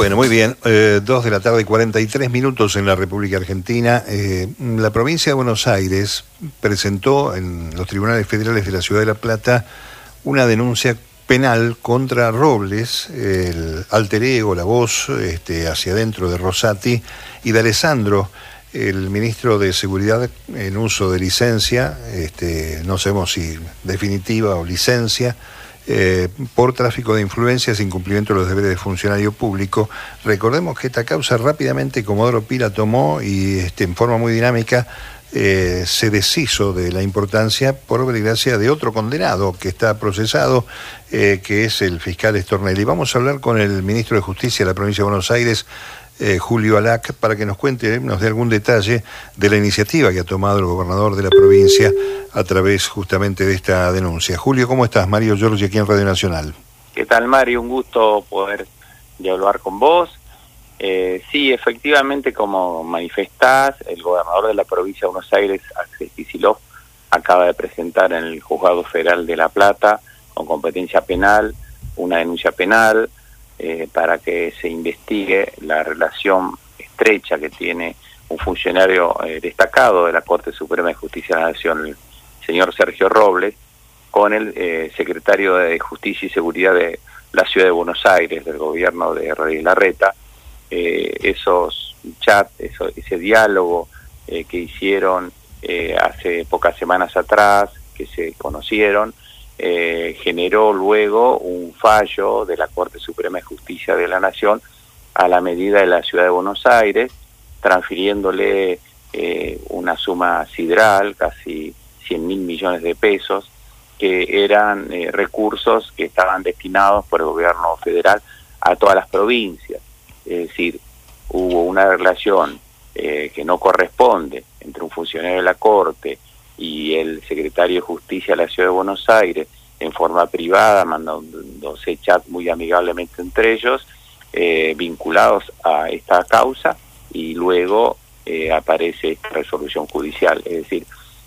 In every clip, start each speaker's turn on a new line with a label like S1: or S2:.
S1: Bueno, muy bien. Eh, dos de la tarde, y 43 minutos en la República Argentina. Eh, la provincia de Buenos Aires presentó en los tribunales federales de la Ciudad de La Plata una denuncia penal contra Robles, el alter ego, la voz este, hacia adentro de Rosati, y de Alessandro, el ministro de Seguridad en uso de licencia, este, no sabemos si definitiva o licencia, eh, por tráfico de influencias, incumplimiento de los deberes de funcionario público. Recordemos que esta causa rápidamente Comodoro Pila tomó y este, en forma muy dinámica eh, se deshizo de la importancia por gracia de otro condenado que está procesado, eh, que es el fiscal Estornelli. Vamos a hablar con el ministro de Justicia de la provincia de Buenos Aires, eh, Julio Alac, para que nos cuente, nos dé algún detalle de la iniciativa que ha tomado el gobernador de la provincia a través justamente de esta denuncia. Julio, ¿cómo estás? Mario Giorgi aquí en Radio Nacional.
S2: ¿Qué tal, Mario? Un gusto poder dialogar con vos. Eh, sí, efectivamente, como manifestás, el gobernador de la provincia de Buenos Aires, Axel Kicillof, acaba de presentar en el Juzgado Federal de La Plata, con competencia penal, una denuncia penal eh, para que se investigue la relación estrecha que tiene un funcionario eh, destacado de la Corte Suprema de Justicia de la Nación, el señor Sergio Robles, con el eh, secretario de Justicia y Seguridad de la Ciudad de Buenos Aires, del gobierno de Rodríguez Larreta, esos chats, ese diálogo que hicieron hace pocas semanas atrás, que se conocieron, eh, generó luego un fallo de la Corte Suprema de Justicia de la Nación a la medida de la Ciudad de Buenos Aires, transfiriéndole eh, una suma sidral, casi 100 mil millones de pesos, que eran eh, recursos que estaban destinados por el gobierno federal a todas las provincias. Es decir, hubo una relación que no corresponde entre un funcionario de la Corte y el secretario de Justicia de la Ciudad de Buenos Aires en forma privada, mandándose chat muy amigablemente entre ellos, eh, vinculados a esta causa, y luego eh, aparece esta resolución judicial. Es decir,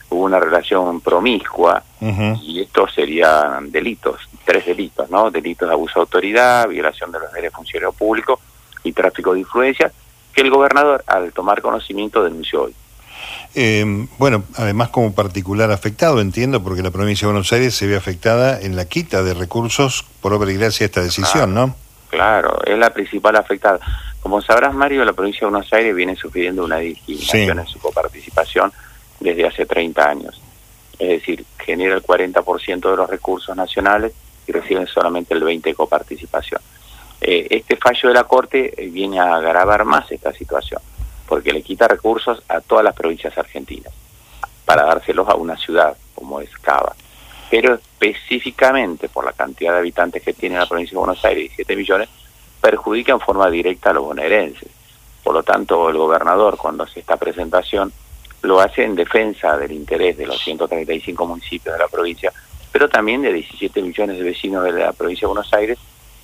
S2: hubo una relación promiscua y estos serían delitos, tres delitos, ¿no? Delitos de abuso de autoridad, violación de los derechos de funcionario público y tráfico de influencias, que el gobernador, al tomar conocimiento, denunció hoy.
S1: Eh, bueno, además como particular afectado, entiendo, porque la provincia de Buenos Aires se ve afectada en la quita de recursos por obra y gracia de esta decisión, ¿no?
S2: Claro, es la principal afectada. Como sabrás, Mario, la provincia de Buenos Aires viene sufriendo una discriminación en su coparticipación desde hace 30 años. Es decir, genera el 40% de los recursos nacionales y reciben solamente el 20% de coparticipación. Eh, este fallo de la Corte eh, viene a agravar más esta situación porque le quita recursos a todas las provincias argentinas para dárselos a una ciudad como es Cava. Pero específicamente por la cantidad de habitantes que tiene la provincia de Buenos Aires, 17 millones, perjudica en forma directa a los bonaerenses. Por lo tanto, el gobernador, cuando hace esta presentación, lo hace en defensa del interés de los 135 municipios de la provincia, pero también de 17 millones de vecinos de la provincia de Buenos Aires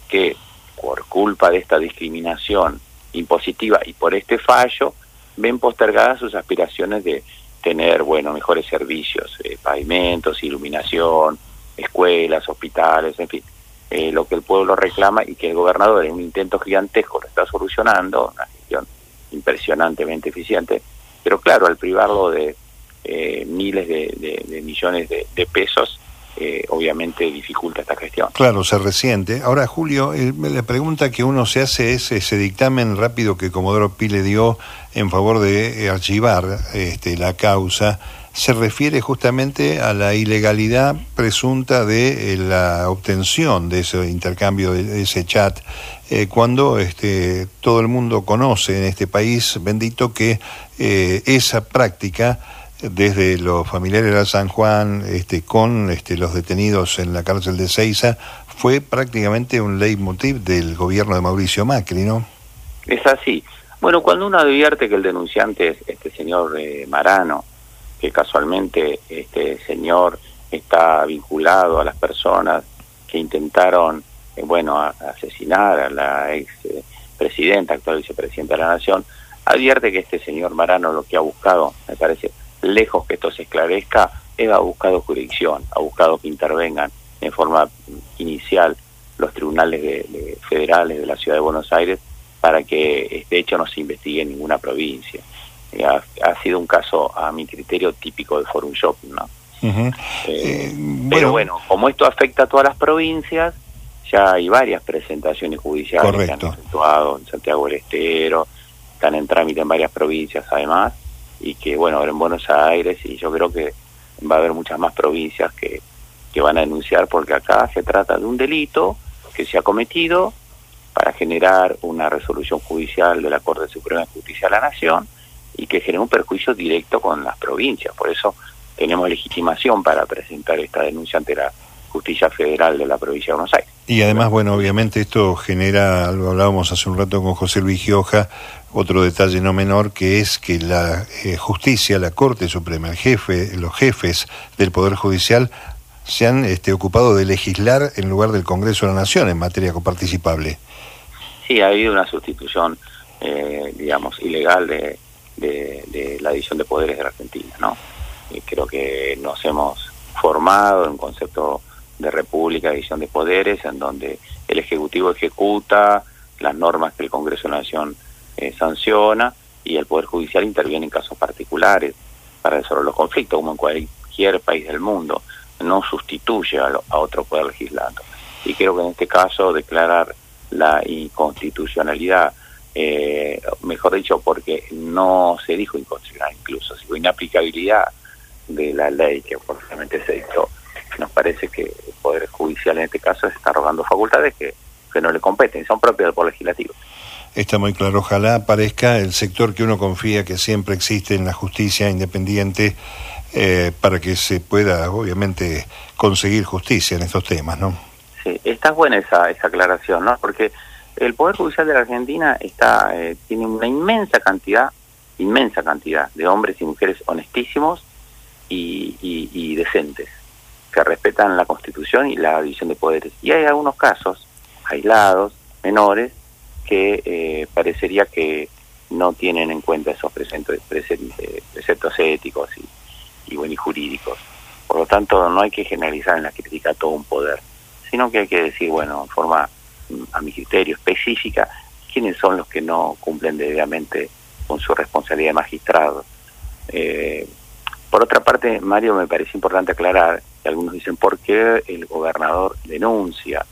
S2: que, por culpa de esta discriminación impositiva y por este fallo ven postergadas sus aspiraciones de tener bueno mejores servicios eh, pavimentos iluminación escuelas hospitales en fin eh, lo que el pueblo reclama y que el gobernador en un intento gigantesco lo está solucionando una gestión impresionantemente eficiente pero claro al privarlo de eh, miles de, millones de pesos eh, obviamente dificulta esta gestión.
S1: Claro, se resiente. Ahora, Julio, la pregunta que uno se hace es ese dictamen rápido que Comodoro Pi le dio en favor de eh, archivar este, la causa, se refiere justamente a la ilegalidad presunta de eh, la obtención de ese intercambio, de, ese chat, cuando este, todo el mundo conoce en este país bendito que esa práctica desde los familiares de San Juan este, con este, los detenidos en la cárcel de Ceiza fue prácticamente un leitmotiv del gobierno de Mauricio Macri, ¿no?
S2: Es así. Bueno, cuando uno advierte que el denunciante es este señor eh, Marano, que casualmente este señor está vinculado a las personas que intentaron, eh, bueno, asesinar a la ex eh, presidenta, actual vicepresidenta de la Nación, advierte que este señor Marano lo que ha buscado, me parece, lejos que esto se esclarezca, él ha buscado jurisdicción, ha buscado que intervengan en forma inicial los tribunales de, federales de la Ciudad de Buenos Aires para que este hecho no se investigue en ninguna provincia. Eh, ha, sido un caso, a mi criterio, típico de Forum Shopping, ¿no? Eh, pero bueno, como esto afecta a todas las provincias, ya hay varias presentaciones judiciales que han efectuado en Santiago del Estero, están en trámite en varias provincias además, y que bueno, en Buenos Aires, y yo creo que va a haber muchas más provincias que, que van a denunciar porque acá se trata de un delito que se ha cometido para generar una resolución judicial de la Corte Suprema de Justicia de la Nación y que genera un perjuicio directo con las provincias. Por eso tenemos legitimación para presentar esta denuncia ante la Justicia Federal de la provincia de Buenos Aires.
S1: Y además, bueno, obviamente esto genera, algo hablábamos hace un rato con José Luis Gioja, otro detalle no menor, que es que la eh, justicia, la Corte Suprema, el jefe, los jefes del Poder Judicial se han este, ocupado de legislar en lugar del Congreso de la Nación en materia coparticipable.
S2: Sí, ha habido una sustitución, eh, digamos, ilegal de, de, la división de poderes de la Argentina, ¿no? Y creo que nos hemos formado en concepto de república, división de poderes, en donde el Ejecutivo ejecuta las normas que el Congreso de la Nación eh, sanciona y el Poder Judicial interviene en casos particulares para resolver los conflictos, como en cualquier país del mundo no sustituye a, otro poder legislando. Y creo que en este caso declarar la inconstitucionalidad, eh, mejor dicho, porque no se dijo inconstitucional incluso, sino inaplicabilidad de la ley que oportunamente se dictó. Parece que el Poder Judicial en este caso se está rogando facultades que, que no le competen, son propias del Poder Legislativo.
S1: Está muy claro, ojalá aparezca el sector que uno confía que siempre existe en la justicia independiente eh, para que se pueda, obviamente, conseguir justicia en estos temas, ¿no?
S2: Sí, está buena esa, esa aclaración, ¿no? Porque el Poder Judicial de la Argentina está eh, tiene una inmensa cantidad, inmensa cantidad de hombres y mujeres honestísimos y, y, decentes, que respetan la Constitución y la división de poderes. Y hay algunos casos aislados, menores, que eh, parecería que no tienen en cuenta esos preceptos, preceptos éticos y, y, bueno, y jurídicos. Por lo tanto, no hay que generalizar en la crítica a todo un poder, sino que hay que decir, bueno, en forma, mm, a mi criterio, específica, quiénes son los que no cumplen debidamente con su responsabilidad de magistrado. Eh, por otra parte, Mario, me parece importante aclarar, que algunos dicen, ¿por qué el gobernador denuncia?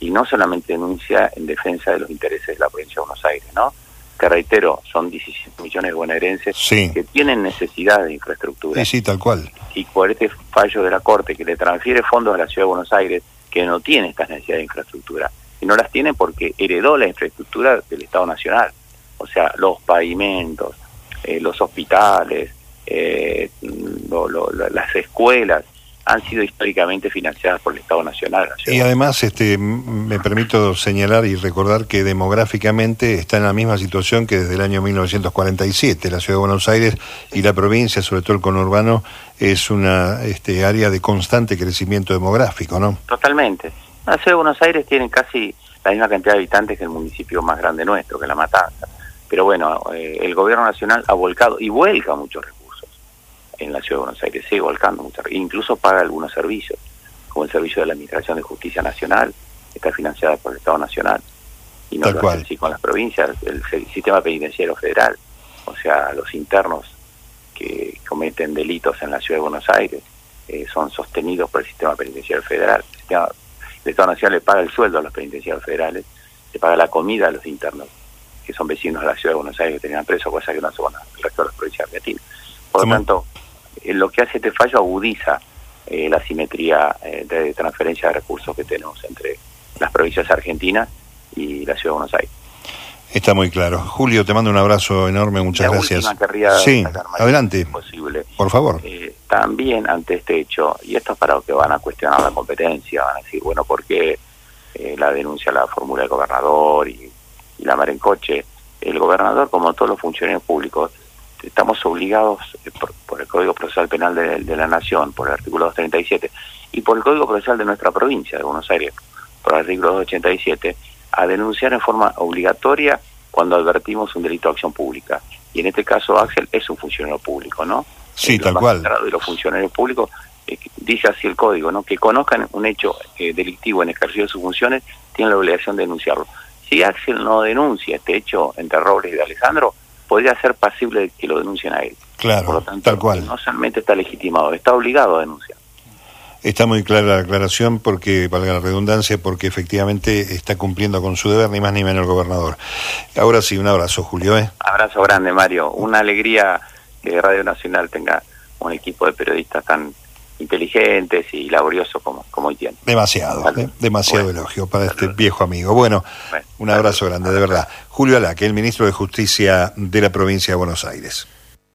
S2: Y no solamente denuncia en defensa de los intereses de la provincia de Buenos Aires, ¿no? que reitero, son 17 millones de bonaerenses que tienen necesidad de infraestructura.
S1: Sí, sí, tal cual.
S2: Y por este fallo de la Corte que le transfiere fondos a la Ciudad de Buenos Aires, que no tiene estas necesidades de infraestructura, y no las tiene porque heredó la infraestructura del Estado Nacional, o sea, los pavimentos, eh, los hospitales, eh, las escuelas, han sido históricamente financiadas por el Estado Nacional.
S1: Y además, este, me permito señalar y recordar que demográficamente está en la misma situación que desde el año 1947. La Ciudad de Buenos Aires y la provincia, sobre todo el conurbano, es una este, área de constante crecimiento demográfico, ¿no?
S2: Totalmente. La Ciudad de Buenos Aires tiene casi la misma cantidad de habitantes que el municipio más grande nuestro, que La Matanza. Pero bueno, eh, el gobierno nacional ha volcado y vuelca muchos recursos en la Ciudad de Buenos Aires, sigue volcando mucho, incluso paga algunos servicios, como el servicio de la Administración de Justicia Nacional, que está financiada por el Estado Nacional, y no lo hace así con las provincias, el, sistema penitenciario federal, o sea, los internos que cometen delitos en la Ciudad de Buenos Aires eh, son sostenidos por el sistema penitenciario federal. El, Estado Nacional le paga el sueldo a los penitenciarios federales, le paga la comida a los internos, que son vecinos de la Ciudad de Buenos Aires que tenían preso, cosa que no se el resto de las provincias argentinas. Por lo tanto, lo que hace este fallo agudiza eh, la simetría eh, de transferencia de recursos que tenemos entre las provincias argentinas y la Ciudad de Buenos Aires.
S1: Está muy claro. Julio, te mando un abrazo enorme, muchas gracias. sí, adelante. Posible. Por favor.
S2: también ante este hecho, y esto es para los que van a cuestionar la competencia, van a decir, bueno, ¿por qué la denuncia la formula el gobernador y, y la mar en coche? El gobernador, como todos los funcionarios públicos, estamos obligados eh, por, el Código Procesal Penal de, la Nación, por el artículo 237, y por el Código Procesal de nuestra provincia de Buenos Aires, por el artículo 287, a denunciar en forma obligatoria cuando advertimos un delito de acción pública. Y en este caso, Axel es un funcionario público, ¿no?
S1: Sí, eh, tal cual.
S2: De los funcionarios públicos, eh, dice así el código, ¿no? Que conozcan un hecho delictivo en ejercicio de sus funciones, tienen la obligación de denunciarlo. si Axel no denuncia este hecho entre Robles y de Alessandro, podría ser pasible de que lo denuncien a él.
S1: Claro,
S2: Por lo tanto,
S1: tal cual.
S2: no solamente está legitimado, está obligado a denunciar.
S1: Está muy clara la aclaración porque, valga la redundancia, porque efectivamente está cumpliendo con su deber, ni más ni menos el gobernador. Ahora sí, un abrazo, Julio. ¿eh?
S2: Abrazo grande, Mario. Una alegría que Radio Nacional tenga un equipo de periodistas tan inteligentes y laboriosos como, como hoy tiene.
S1: Demasiado,
S2: Vale.
S1: ¿eh? demasiado
S2: Bueno.
S1: elogio para este viejo amigo. Bueno,
S2: Bueno,
S1: un abrazo grande, de verdad. Julio Alaque, el ministro de Justicia de la provincia de Buenos Aires.